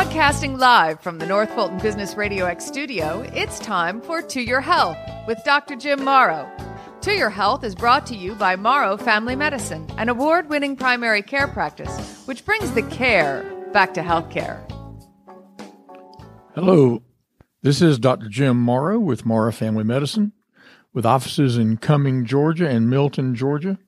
Broadcasting live from the North Fulton Business Radio X studio, it's time for To Your Health with Dr. Jim Morrow. To Your Health is brought to you by Morrow Family Medicine, an award winning primary care practice which brings the care back to healthcare. Hello, this is Dr. Jim Morrow with Morrow Family Medicine, with offices in Cumming, Georgia and Milton, Georgia.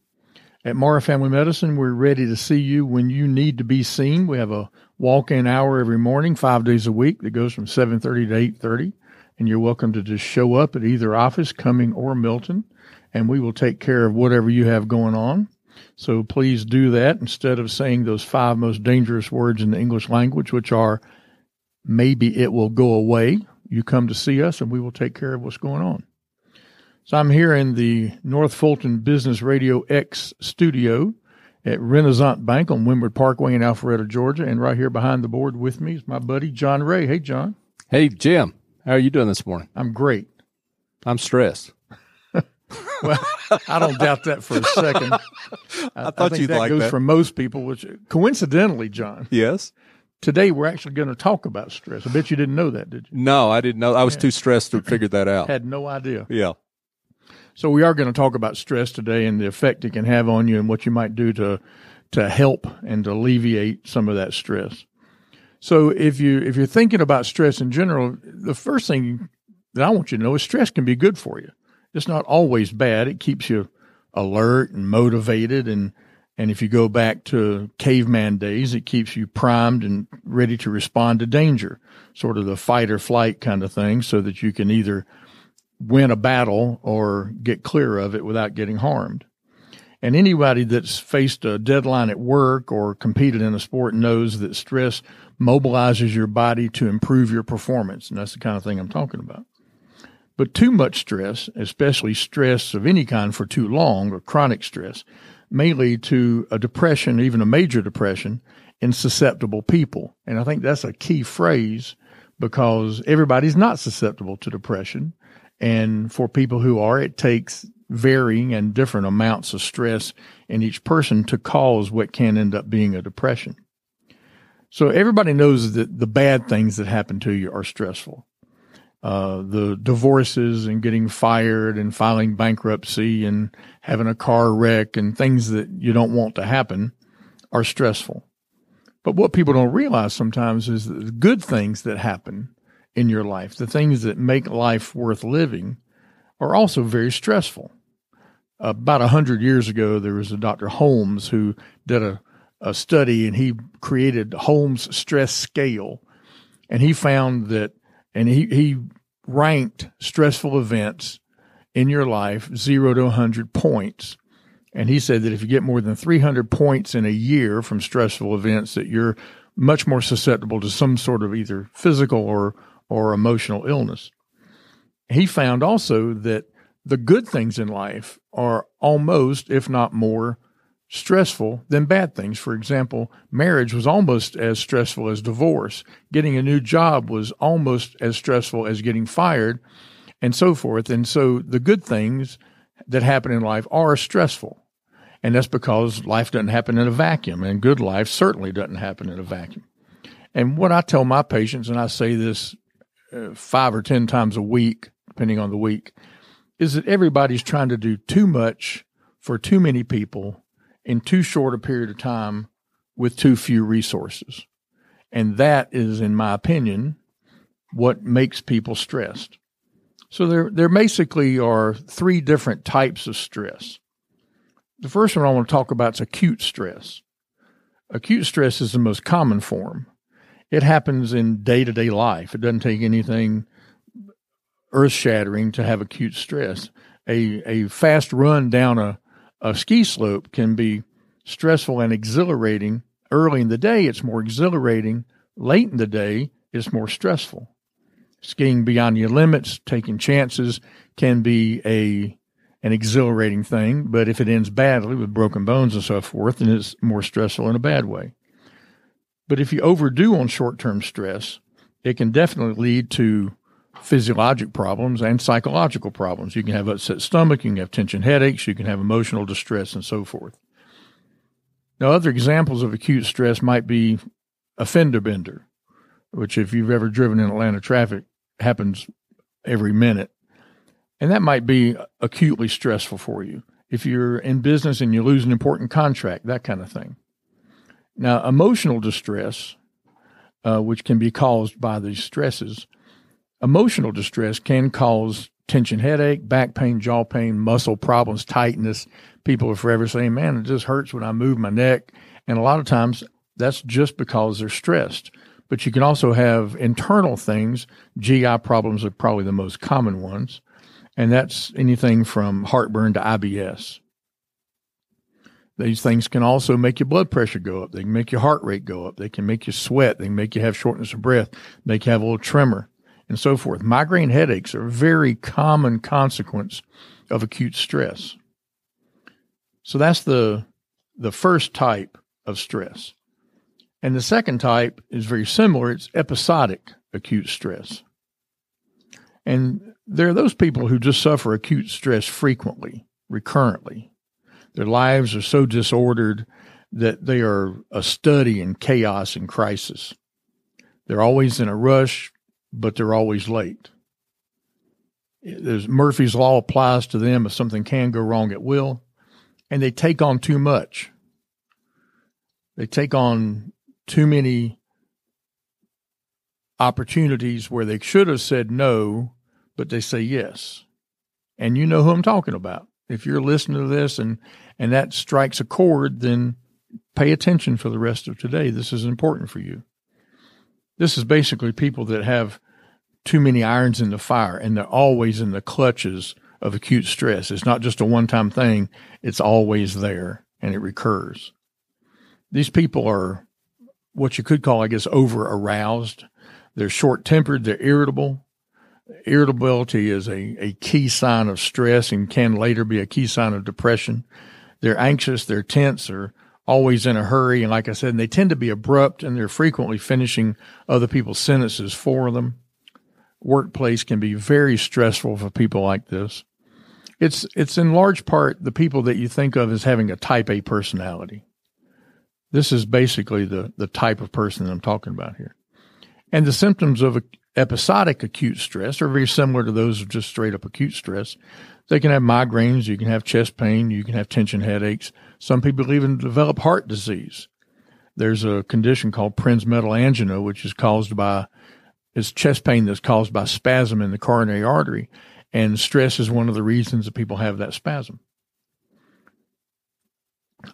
At Morrow Family Medicine, we're ready to see you when you need to be seen. We have a walk-in hour every morning, five days a week, that goes from 7.30 to 8.30. And you're welcome to just show up at either office, Cumming or Milton, and we will take care of whatever you have going on. So please do that instead of saying those five most dangerous words in the English language, which are maybe it will go away. You come to see us and we will take care of what's going on. So I'm here in the North Fulton Business Radio X studio at Renaissance Bank on Windward Parkway in Alpharetta, Georgia. And right here behind the board with me is my buddy John Ray. Hey, John. Hey, Jim. How are you doing this morning? I'm great. I'm stressed. well, I don't doubt that for a second. I, I thought I you'd like that like goes that. for most people, which coincidentally, John, Yes. today we're actually going to talk about stress. I bet you didn't know that, did you? No, I didn't know. I was too stressed to figure that out. Had no idea. Yeah. So we are going to talk about stress today and the effect it can have on you and what you might do to to help and to alleviate some of that stress. So if you if you're thinking about stress in general, the first thing that I want you to know is stress can be good for you. It's not always bad. It keeps you alert and motivated and and if you go back to caveman days, it keeps you primed and ready to respond to danger, sort of the fight or flight kind of thing, so that you can either win a battle or get clear of it without getting harmed. And anybody that's faced a deadline at work or competed in a sport knows that stress mobilizes your body to improve your performance. And that's the kind of thing I'm talking about. But too much stress, especially stress of any kind for too long or chronic stress, may lead to a depression, even a major depression in susceptible people. And I think that's a key phrase because everybody's not susceptible to depression. And for people who are, it takes varying and different amounts of stress in each person to cause what can end up being a depression. So everybody knows that the bad things that happen to you are stressful. Uh, the divorces and getting fired and filing bankruptcy and having a car wreck and things that you don't want to happen are stressful. But what people don't realize sometimes is that the good things that happen in your life, the things that make life worth living, are also very stressful. About a hundred years ago, there was a Dr. Holmes who did a, a study and he created Holmes stress scale. And he found that, and he, he ranked stressful events in your life zero to 100 points. And he said that if you get more than 300 points in a year from stressful events, that you're much more susceptible to some sort of either physical or, or emotional illness. He found also that the good things in life are almost, if not more, stressful than bad things. For example, marriage was almost as stressful as divorce. Getting a new job was almost as stressful as getting fired, and so forth. And so the good things that happen in life are stressful. And that's because life doesn't happen in a vacuum, and good life certainly doesn't happen in a vacuum. And what I tell my patients, and I say this five or 10 times a week, depending on the week, is that everybody's trying to do too much for too many people in too short a period of time with too few resources. And that is, in my opinion, what makes people stressed. So there, there basically are three different types of stress. The first one I want to talk about is acute stress. Acute stress is the most common form. It happens in day to day life. It doesn't take anything earth shattering to have acute stress. A, a fast run down a, a ski slope can be stressful and exhilarating. Early in the day, it's more exhilarating. Late in the day, it's more stressful. Skiing beyond your limits, taking chances can be a an exhilarating thing, but if it ends badly with broken bones and so forth, then it's more stressful in a bad way. But if you overdo on short term stress, it can definitely lead to physiologic problems and psychological problems. You can have upset stomach, you can have tension headaches, you can have emotional distress, and so forth. Now, other examples of acute stress might be a fender bender. which if you've ever driven in Atlanta traffic happens every minute. And that might be acutely stressful for you. If you're in business and you lose an important contract, that kind of thing. Now, emotional distress, uh, which can be caused by these stresses, emotional distress can cause tension headache, back pain, jaw pain, muscle problems, tightness. People are forever saying, man, it just hurts when I move my neck. And a lot of times that's just because they're stressed. But you can also have internal things. GI problems are probably the most common ones. And that's anything from heartburn to IBS. These things can also make your blood pressure go up. They can make your heart rate go up. They can make you sweat. They can make you have shortness of breath, make you have a little tremor, and so forth. Migraine headaches are a very common consequence of acute stress. So that's the the first type of stress. And the second type is very similar. It's episodic acute stress. And there are those people who just suffer acute stress frequently, recurrently. Their lives are so disordered that they are a study in chaos and crisis. They're always in a rush, but they're always late. There's Murphy's Law applies to them. If something can go wrong, it will. And they take on too much. They take on too many opportunities where they should have said no, but they say yes. And you know who I'm talking about. If you're listening to this and, and that strikes a chord, then pay attention for the rest of today. This is important for you. This is basically people that have too many irons in the fire and they're always in the clutches of acute stress. It's not just a one time thing, it's always there and it recurs. These people are what you could call, I guess, over aroused. They're short tempered, they're irritable. Irritability is a, a key sign of stress and can later be a key sign of depression. They're anxious, they're tense, they're always in a hurry. And like I said, they tend to be abrupt and they're frequently finishing other people's sentences for them. Workplace can be very stressful for people like this. It's, it's in large part the people that you think of as having a type A personality. This is basically the, the type of person that I'm talking about here. And the symptoms of episodic acute stress are very similar to those of just straight up acute stress. They can have migraines, you can have chest pain, you can have tension headaches. Some people even develop heart disease. There's a condition called Prinzmetal angina, which is caused by it's chest pain that's caused by spasm in the coronary artery, and stress is one of the reasons that people have that spasm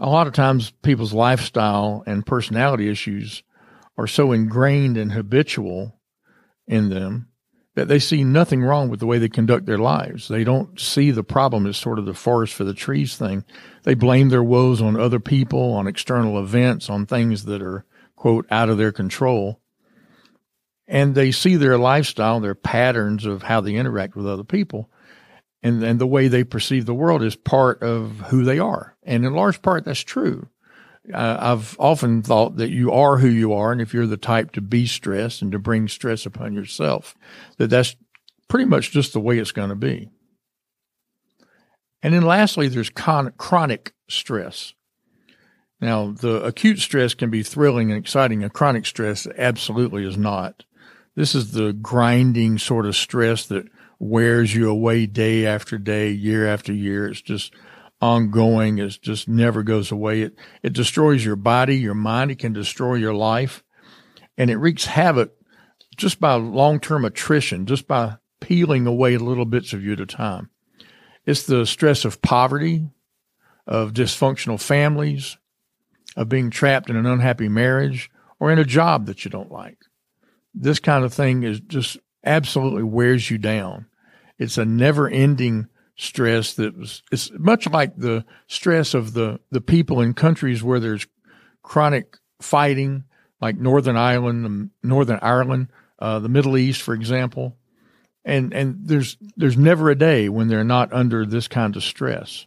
a lot of times people's lifestyle and personality issues are so ingrained and habitual in them that they see nothing wrong with the way they conduct their lives. They don't see the problem as sort of the forest for the trees thing. They blame their woes on other people, on external events, on things that are, quote, out of their control. And they see their lifestyle, their patterns of how they interact with other people and, and the way they perceive the world is part of who they are. And in large part, that's true. Uh, I've often thought that you are who you are. And if you're the type to be stressed and to bring stress upon yourself, that that's pretty much just the way it's going to be. And then lastly, there's con- chronic stress. Now, the acute stress can be thrilling and exciting. A chronic stress absolutely is not. This is the grinding sort of stress that wears you away day after day, year after year. It's just ongoing. It just never goes away. It, it destroys your body, your mind. It can destroy your life and it wreaks havoc just by long-term attrition, just by peeling away little bits of you at a time. It's the stress of poverty, of dysfunctional families, of being trapped in an unhappy marriage or in a job that you don't like. This kind of thing is just absolutely wears you down. It's a never ending stress that was, it's much like the stress of the, the people in countries where there's chronic fighting, like Northern Ireland, Northern Ireland, uh, the Middle East, for example. And, and there's, there's never a day when they're not under this kind of stress.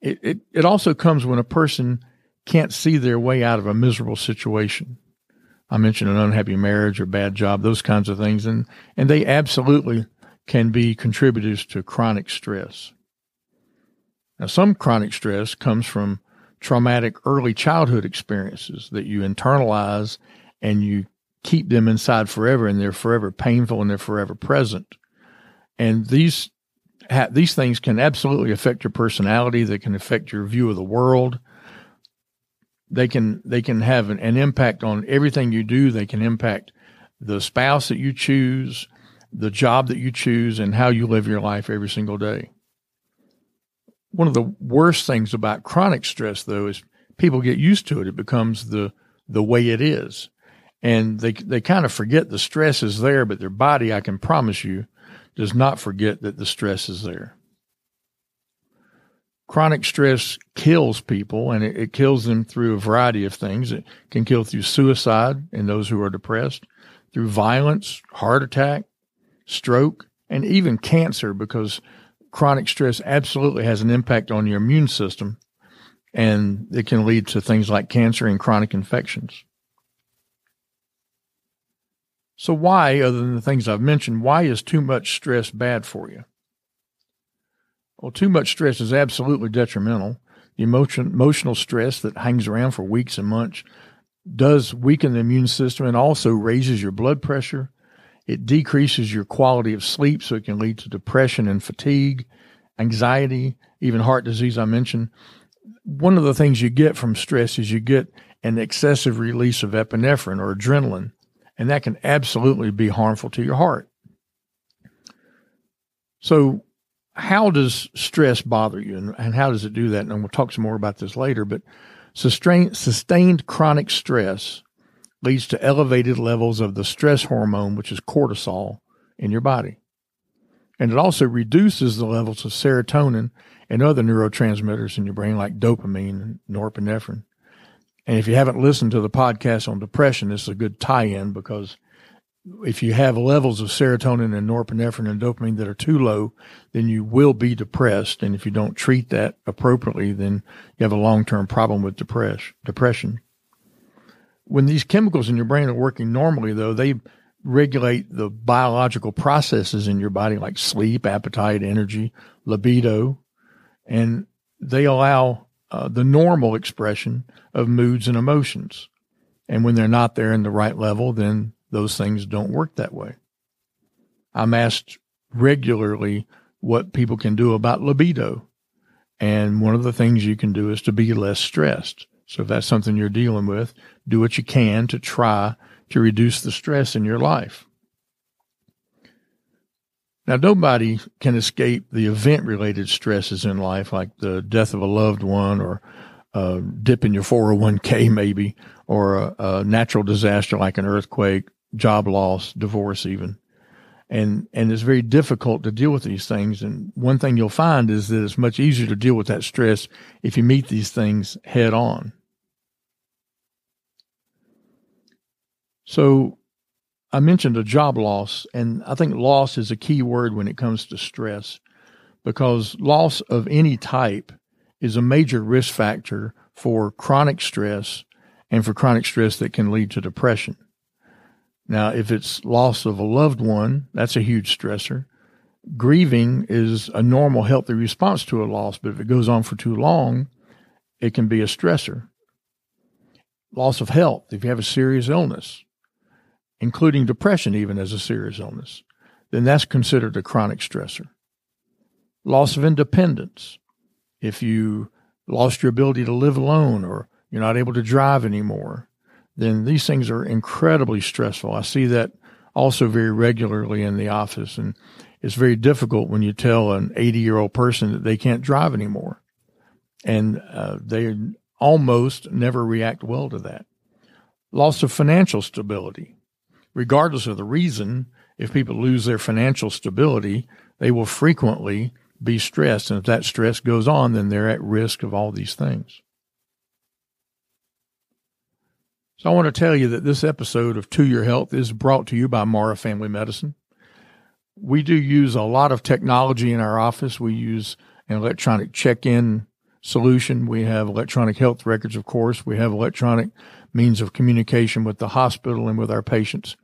It, it, it also comes when a person can't see their way out of a miserable situation. I mentioned an unhappy marriage or bad job, those kinds of things. And, and they absolutely can be contributors to chronic stress. Now, some chronic stress comes from traumatic early childhood experiences that you internalize and you keep them inside forever and they're forever painful and they're forever present. And these ha- these things can absolutely affect your personality. They can affect your view of the world. They can they can have an, an impact on everything you do. They can impact the spouse that you choose, the job that you choose, and how you live your life every single day. One of the worst things about chronic stress, though, is people get used to it. It becomes the the way it is, and they they kind of forget the stress is there, but their body, I can promise you, does not forget that the stress is there. Chronic stress kills people, and it, it kills them through a variety of things. It can kill through suicide in those who are depressed, through violence, heart attack, stroke, and even cancer because chronic stress absolutely has an impact on your immune system and it can lead to things like cancer and chronic infections. So, why, other than the things I've mentioned, why is too much stress bad for you? Well, too much stress is absolutely detrimental. The emotion, emotional stress that hangs around for weeks and months does weaken the immune system and also raises your blood pressure. It decreases your quality of sleep, so it can lead to depression and fatigue, anxiety, even heart disease, I mentioned. One of the things you get from stress is you get an excessive release of epinephrine or adrenaline, and that can absolutely be harmful to your heart. So, how does stress bother you and, and how does it do that? And we'll talk some more about this later, but sustained, sustained chronic stress leads to elevated levels of the stress hormone, which is cortisol, in your body. And it also reduces the levels of serotonin and other neurotransmitters in your brain, like dopamine and norepinephrine. And if you haven't listened to the podcast on depression, this is a good tie in because if you have levels of serotonin and norepinephrine and dopamine that are too low, then you will be depressed. And if you don't treat that appropriately, then you have a long term problem with depress- depression. When these chemicals in your brain are working normally, though, they regulate the biological processes in your body like sleep, appetite, energy, libido, and they allow uh, the normal expression of moods and emotions. And when they're not there in the right level, then those things don't work that way. I'm asked regularly what people can do about libido. And one of the things you can do is to be less stressed. So if that's something you're dealing with, do what you can to try to reduce the stress in your life. Now, nobody can escape the event related stresses in life, like the death of a loved one or uh, a dip in your 401k, maybe, or a, a natural disaster like an earthquake, job loss, divorce, even. And, and it's very difficult to deal with these things. And one thing you'll find is that it's much easier to deal with that stress if you meet these things head on. So I mentioned a job loss, and I think loss is a key word when it comes to stress because loss of any type is a major risk factor for chronic stress and for chronic stress that can lead to depression. Now, if it's loss of a loved one, that's a huge stressor. Grieving is a normal, healthy response to a loss, but if it goes on for too long, it can be a stressor. Loss of health, if you have a serious illness, including depression, even as a serious illness, then that's considered a chronic stressor. Loss of independence, if you lost your ability to live alone or you're not able to drive anymore, then these things are incredibly stressful. I see that also very regularly in the office. And it's very difficult when you tell an 80 year old person that they can't drive anymore. And uh, they almost never react well to that. Loss of financial stability. Regardless of the reason, if people lose their financial stability, they will frequently be stressed. And if that stress goes on, then they're at risk of all these things. So I want to tell you that this episode of To Your Health is brought to you by Morrow Family Medicine. We do use a lot of technology in our office. We use an electronic check-in solution. We have electronic health records, of course. We have electronic means of communication with the hospital and with our patients.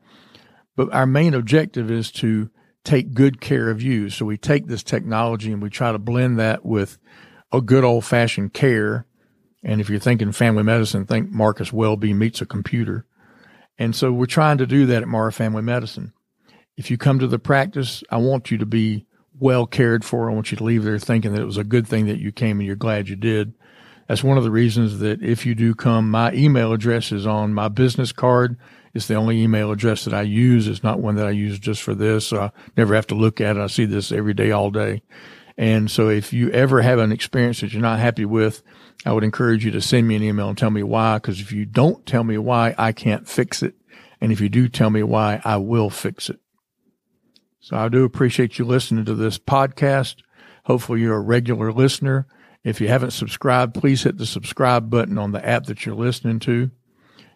But our main objective is to take good care of you. So we take this technology and we try to blend that with a good old fashioned care and if you're thinking family medicine, think Marcus Welby meets a computer. And so we're trying to do that at Morrow Family Medicine. If you come to the practice, I want you to be well cared for. I want you to leave there thinking that it was a good thing that you came and you're glad you did. That's one of the reasons that if you do come, my email address is on my business card. It's the only email address that I use. It's not one that I use just for this. So I never have to look at it. I see this every day, all day. And so if you ever have an experience that you're not happy with, I would encourage you to send me an email and tell me why. Cause if you don't tell me why, I can't fix it. And if you do tell me why, I will fix it. So I do appreciate you listening to this podcast. Hopefully you're a regular listener. If you haven't subscribed, please hit the subscribe button on the app that you're listening to.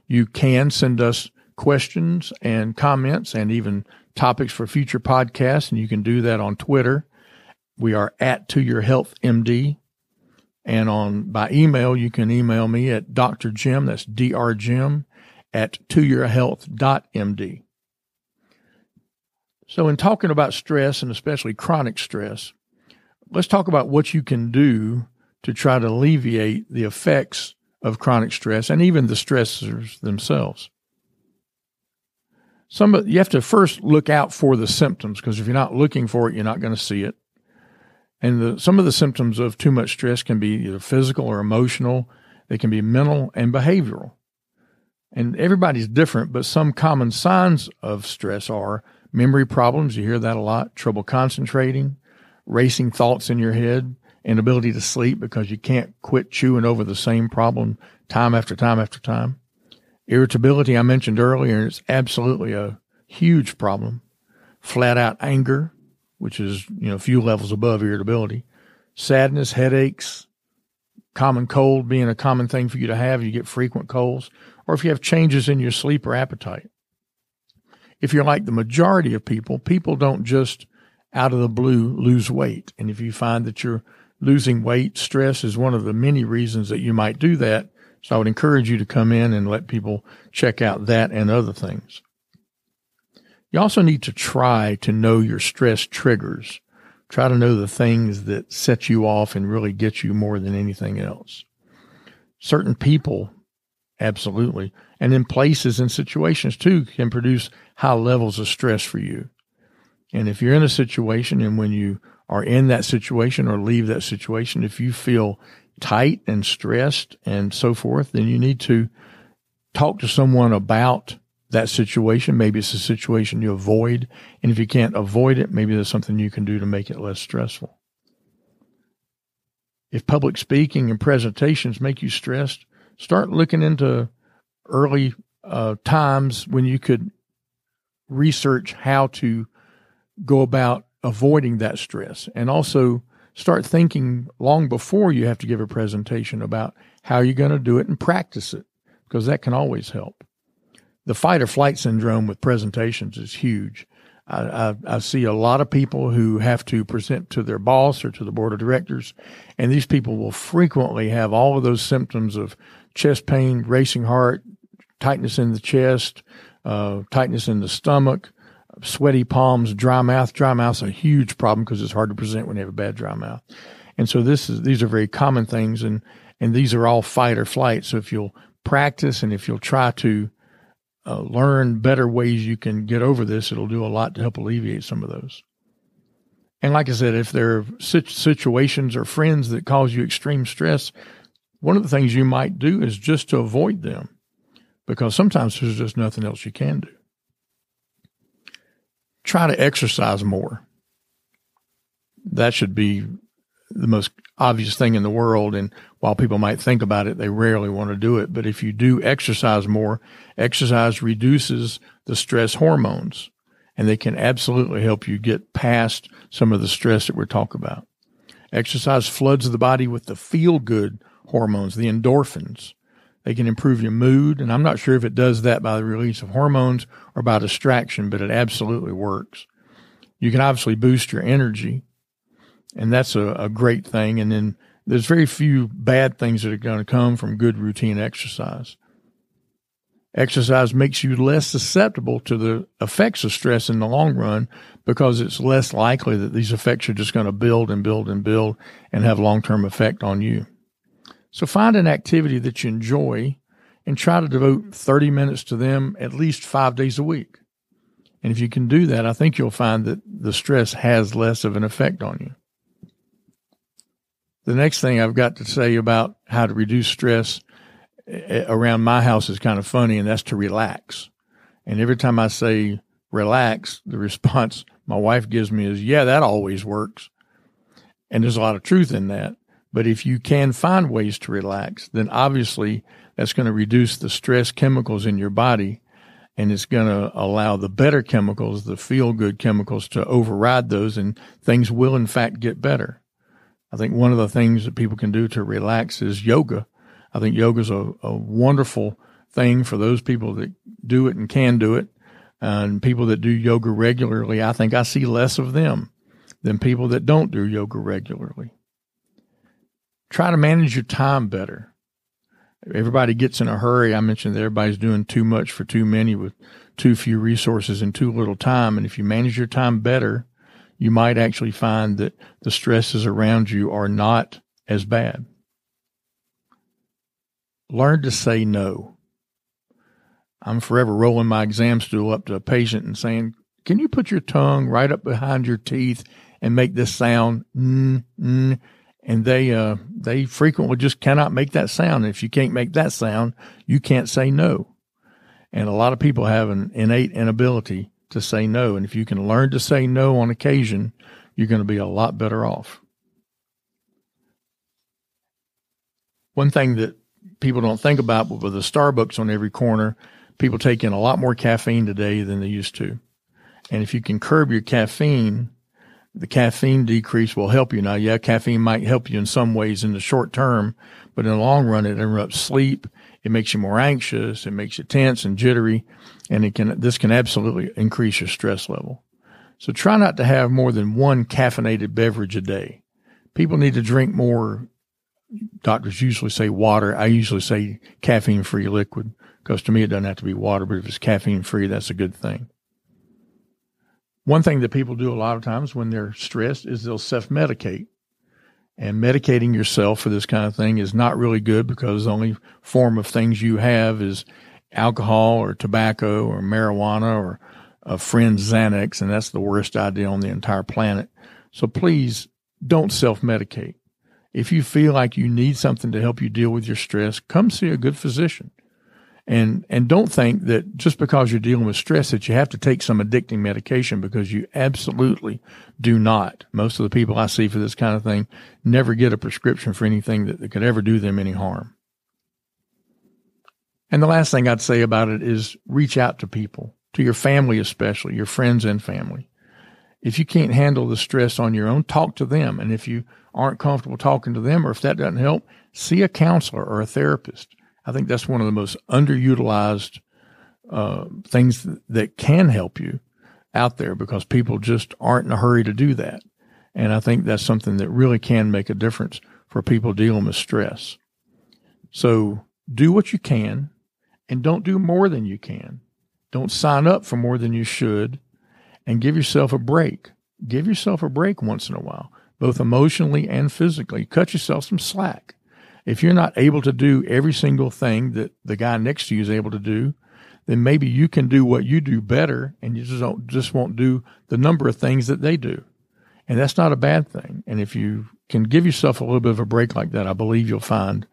You can send us questions and comments and even topics for future podcasts, and you can do that on Twitter. We are at To Your Health MD. And on by email, you can email me at Dr. Jim, that's Dr. Jim at toyourhealth.md. So in talking about stress and especially chronic stress, let's talk about what you can do to try to alleviate the effects of chronic stress and even the stressors themselves. Some you have to first look out for the symptoms because if you're not looking for it, you're not going to see it. And the, some of the symptoms of too much stress can be either physical or emotional. They can be mental and behavioral. And everybody's different, but some common signs of stress are memory problems. You hear that a lot. Trouble concentrating, racing thoughts in your head, inability to sleep because you can't quit chewing over the same problem time after time after time. Irritability, I mentioned earlier, is absolutely a huge problem. Flat out anger, which is, you know, a few levels above irritability, sadness, headaches, common cold being a common thing for you to have. You get frequent colds, or if you have changes in your sleep or appetite. If you're like the majority of people, people don't just out of the blue lose weight. And if you find that you're losing weight, stress is one of the many reasons that you might do that. So I would encourage you to come in and let people check out that and other things. You also need to try to know your stress triggers. Try to know the things that set you off and really get you more than anything else. Certain people, absolutely, and in places and situations too can produce high levels of stress for you. And if you're in a situation and when you are in that situation or leave that situation, if you feel tight and stressed and so forth, then you need to talk to someone about that situation. Maybe it's a situation you avoid. And if you can't avoid it, maybe there's something you can do to make it less stressful. If public speaking and presentations make you stressed, start looking into early uh, times when you could research how to go about avoiding that stress and also start thinking long before you have to give a presentation about how you're going to do it and practice it because that can always help the fight or flight syndrome with presentations is huge. I, I, I, see a lot of people who have to present to their boss or to the board of directors, and these people will frequently have all of those symptoms of chest pain, racing heart, tightness in the chest, uh, tightness in the stomach, sweaty palms, dry mouth. Dry mouth's a huge problem because it's hard to present when you have a bad dry mouth. And so this is these are very common things, and and these are all fight or flight. So if you'll practice and if you'll try to uh, learn better ways you can get over this, it'll do a lot to help alleviate some of those. And like I said, if there are situations or friends that cause you extreme stress, one of the things you might do is just to avoid them because sometimes there's just nothing else you can do. Try to exercise more. That should be the most obvious thing in the world. And while people might think about it, they rarely want to do it. But if you do exercise more, exercise reduces the stress hormones and they can absolutely help you get past some of the stress that we're talking about. Exercise floods the body with the feel good hormones, the endorphins. They can improve your mood. And I'm not sure if it does that by the release of hormones or by distraction, but it absolutely works. You can obviously boost your energy and that's a, a great thing. And then there's very few bad things that are going to come from good routine exercise. Exercise makes you less susceptible to the effects of stress in the long run because it's less likely that these effects are just going to build and build and build and have long term effect on you. So find an activity that you enjoy and try to devote 30 minutes to them at least five days a week. And if you can do that, I think you'll find that the stress has less of an effect on you. The next thing I've got to say about how to reduce stress eh, around my house is kind of funny, and that's to relax. And every time I say relax, the response my wife gives me is, yeah, that always works. And there's a lot of truth in that. But if you can find ways to relax, then obviously that's going to reduce the stress chemicals in your body and it's going to allow the better chemicals, the feel good chemicals to override those and things will in fact get better. I think one of the things that people can do to relax is yoga. I think yoga is a, a wonderful thing for those people that do it and can do it. And people that do yoga regularly, I think I see less of them than people that don't do yoga regularly. Try to manage your time better. Everybody gets in a hurry. I mentioned that everybody's doing too much for too many with too few resources and too little time. And if you manage your time better, you might actually find that the stresses around you are not as bad. Learn to say no. I'm forever rolling my exam stool up to a patient and saying, Can you put your tongue right up behind your teeth and make this sound? Mm, mm. And they, uh, they frequently just cannot make that sound. And if you can't make that sound, you can't say no. And a lot of people have an innate inability to say no. And if you can learn to say no on occasion, you're going to be a lot better off. One thing that people don't think about, but with the Starbucks on every corner, people take in a lot more caffeine today than they used to. And if you can curb your caffeine, the caffeine decrease will help you. Now, yeah, caffeine might help you in some ways in the short term, but in the long run, it interrupts sleep. It makes you more anxious. It makes you tense and jittery. And it can, this can absolutely increase your stress level. So try not to have more than one caffeinated beverage a day. People need to drink more. Doctors usually say water. I usually say caffeine free liquid because to me, it doesn't have to be water, but if it's caffeine free, that's a good thing. One thing that people do a lot of times when they're stressed is they'll self medicate. And medicating yourself for this kind of thing is not really good because the only form of things you have is alcohol or tobacco or marijuana or uh, a friend's Xanax, and that's the worst idea on the entire planet. So please don't self medicate. If you feel like you need something to help you deal with your stress, come see a good physician. And, and don't think that just because you're dealing with stress that you have to take some addicting medication because you absolutely do not. Most of the people I see for this kind of thing never get a prescription for anything that, could ever do them any harm. And the last thing I'd say about it is reach out to people, to your family especially, your friends and family. If you can't handle the stress on your own, talk to them. And if you aren't comfortable talking to them or if that doesn't help, see a counselor or a therapist. I think that's one of the most underutilized uh, things that can help you out there because people just aren't in a hurry to do that. And I think that's something that really can make a difference for people dealing with stress. So do what you can and don't do more than you can. Don't sign up for more than you should and give yourself a break. Give yourself a break once in a while, both emotionally and physically. Cut yourself some slack. If you're not able to do every single thing that the guy next to you is able to do, then maybe you can do what you do better and you just don't, just won't do the number of things that they do. And that's not a bad thing. And if you can give yourself a little bit of a break like that, I believe you'll find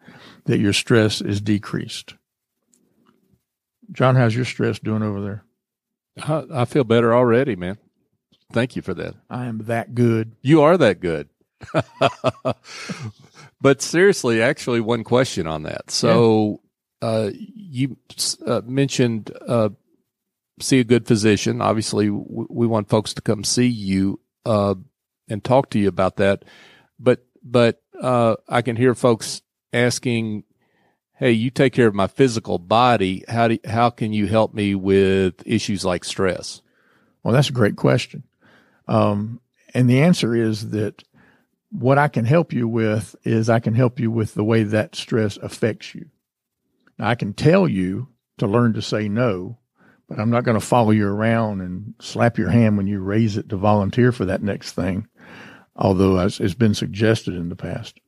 that your stress is decreased. John, how's your stress doing over there? I, I feel better already, man. Thank you for that. I am that good. You are that good. but seriously, actually, one question on that. So, yeah. uh, you uh, mentioned uh, see a good physician. Obviously, w- we want folks to come see you uh, and talk to you about that. But but uh, I can hear folks asking, "Hey, you take care of my physical body. How do how can you help me with issues like stress?" Well, that's a great question. Um, and the answer is that what I can help you with is I can help you with the way that stress affects you. Now, I can tell you to learn to say no, but I'm not going to follow you around and slap your hand when you raise it to volunteer for that next thing, although it's been suggested in the past.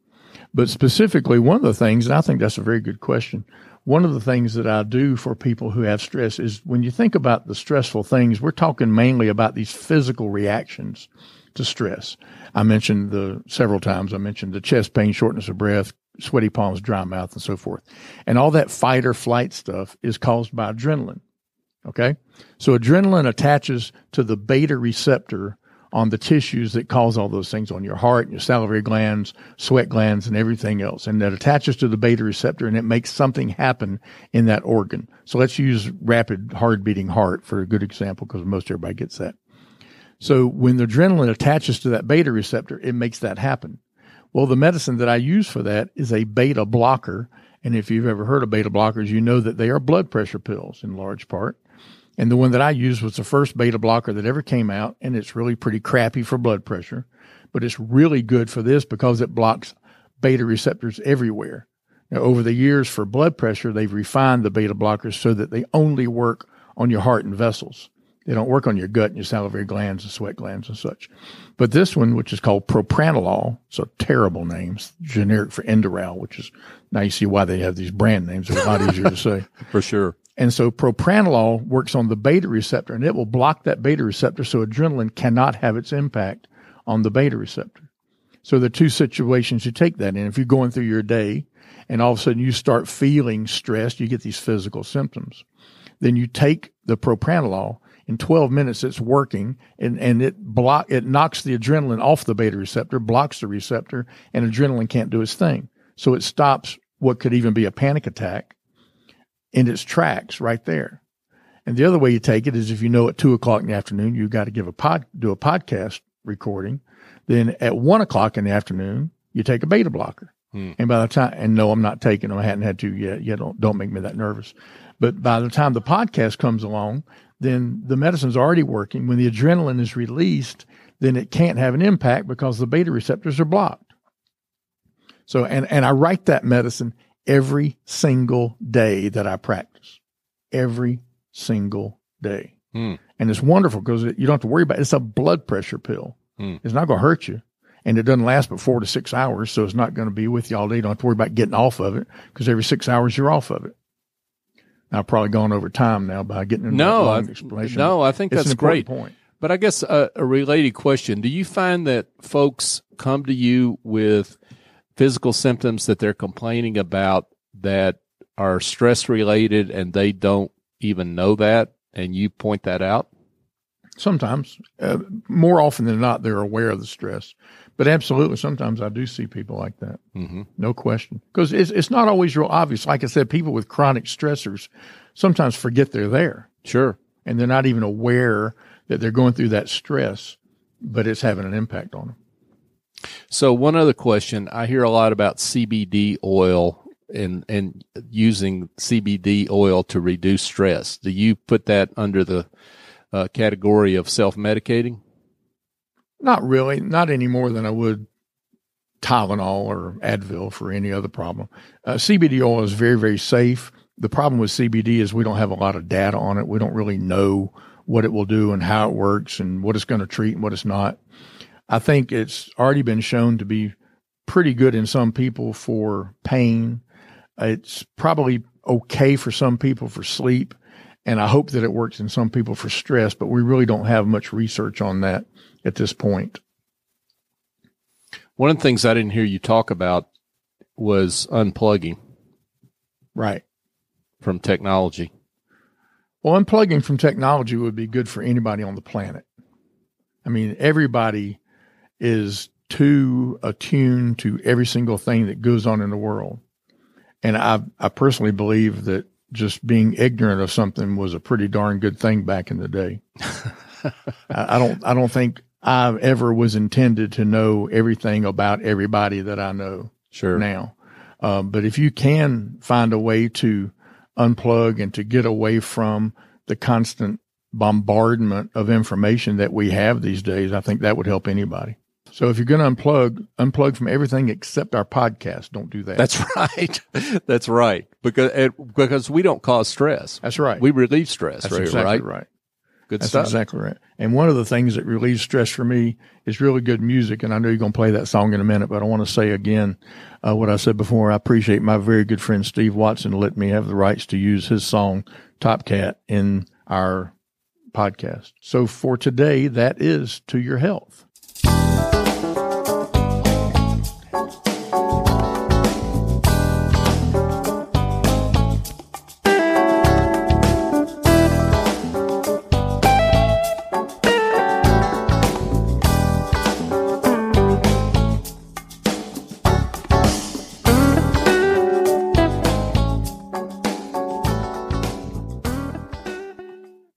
But specifically, one of the things, and I think that's a very good question. One of the things that I do for people who have stress is when you think about the stressful things, we're talking mainly about these physical reactions to stress. I mentioned the several times, I mentioned the chest pain, shortness of breath, sweaty palms, dry mouth, and so forth. And all that fight or flight stuff is caused by adrenaline. Okay. So adrenaline attaches to the beta receptor on the tissues that cause all those things on your heart, your salivary glands, sweat glands, and everything else. And that attaches to the beta receptor and it makes something happen in that organ. So let's use rapid hard beating heart for a good example because most everybody gets that. So when the adrenaline attaches to that beta receptor, it makes that happen. Well, the medicine that I use for that is a beta blocker. And if you've ever heard of beta blockers, you know that they are blood pressure pills in large part. And the one that I used was the first beta blocker that ever came out, and it's really pretty crappy for blood pressure, but it's really good for this because it blocks beta receptors everywhere. Now, over the years for blood pressure, they've refined the beta blockers so that they only work on your heart and vessels. They don't work on your gut and your salivary glands and sweat glands and such. But this one, which is called propranolol, it's a terrible name, it's generic for Inderal, which is now you see why they have these brand names. They're a lot easier to say. For sure. And so propranolol works on the beta receptor and it will block that beta receptor so adrenaline cannot have its impact on the beta receptor. So the two situations you take that in. If you're going through your day and all of a sudden you start feeling stressed, you get these physical symptoms. Then you take the propranolol in 12 minutes it's working and, and it block it knocks the adrenaline off the beta receptor, blocks the receptor, and adrenaline can't do its thing. So it stops what could even be a panic attack in its tracks right there. And the other way you take it is if you know at two o'clock in the afternoon you've got to give a pod do a podcast recording, then at one o'clock in the afternoon you take a beta blocker. Hmm. And by the time and no, I'm not taking them. I hadn't had to yet. Yeah, don't don't make me that nervous. But by the time the podcast comes along, then the medicine's already working. When the adrenaline is released, then it can't have an impact because the beta receptors are blocked. So and and I write that medicine every single day that I practice. Every single day. Mm. And it's wonderful because you don't have to worry about it. It's a blood pressure pill. Mm. It's not going to hurt you. And it doesn't last but four to six hours. So it's not going to be with you all day. You don't have to worry about getting off of it because every six hours you're off of it. I've probably gone over time now by getting into no, long I, explanation. No, I think it's that's great. Point. But I guess a, a related question: Do you find that folks come to you with physical symptoms that they're complaining about that are stress related and they don't even know that and you point that out? Sometimes, uh, more often than not, they're aware of the stress. But absolutely, sometimes I do see people like that. Mm-hmm. No question. Because it's, it's not always real obvious. Like I said, people with chronic stressors sometimes forget they're there. Sure. And they're not even aware that they're going through that stress, but it's having an impact on them. So one other question, I hear a lot about CBD oil and and using CBD oil to reduce stress. Do you put that under the uh, category of self medicating? Not really, not any more than I would Tylenol or Advil for any other problem. Uh, CBD oil is very very safe. The problem with CBD is we don't have a lot of data on it. We don't really know what it will do and how it works and what it's going to treat and what it's not. I think it's already been shown to be pretty good in some people for pain. It's probably okay for some people for sleep. And I hope that it works in some people for stress, but we really don't have much research on that at this point. One of the things I didn't hear you talk about was unplugging. Right. From technology. Well, unplugging from technology would be good for anybody on the planet. I mean, everybody is too attuned to every single thing that goes on in the world. And I, I personally believe that just being ignorant of something was a pretty darn good thing back in the day. I, I don't, I don't think I ever was intended to know everything about everybody that I know sure. now. Um, but if you can find a way to unplug and to get away from the constant bombardment of information that we have these days, I think that would help anybody. So if you're going to unplug, unplug from everything except our podcast. Don't do that. That's right. That's right. Because it, because we don't cause stress. That's right. We relieve stress. That's right, exactly right. right. Good That's stuff. exactly right. And one of the things that relieves stress for me is really good music. And I know you're going to play that song in a minute, but I want to say again uh, what I said before. I appreciate my very good friend Steve Watson let me have the rights to use his song Top Cat in our podcast. So for today, that is to your health.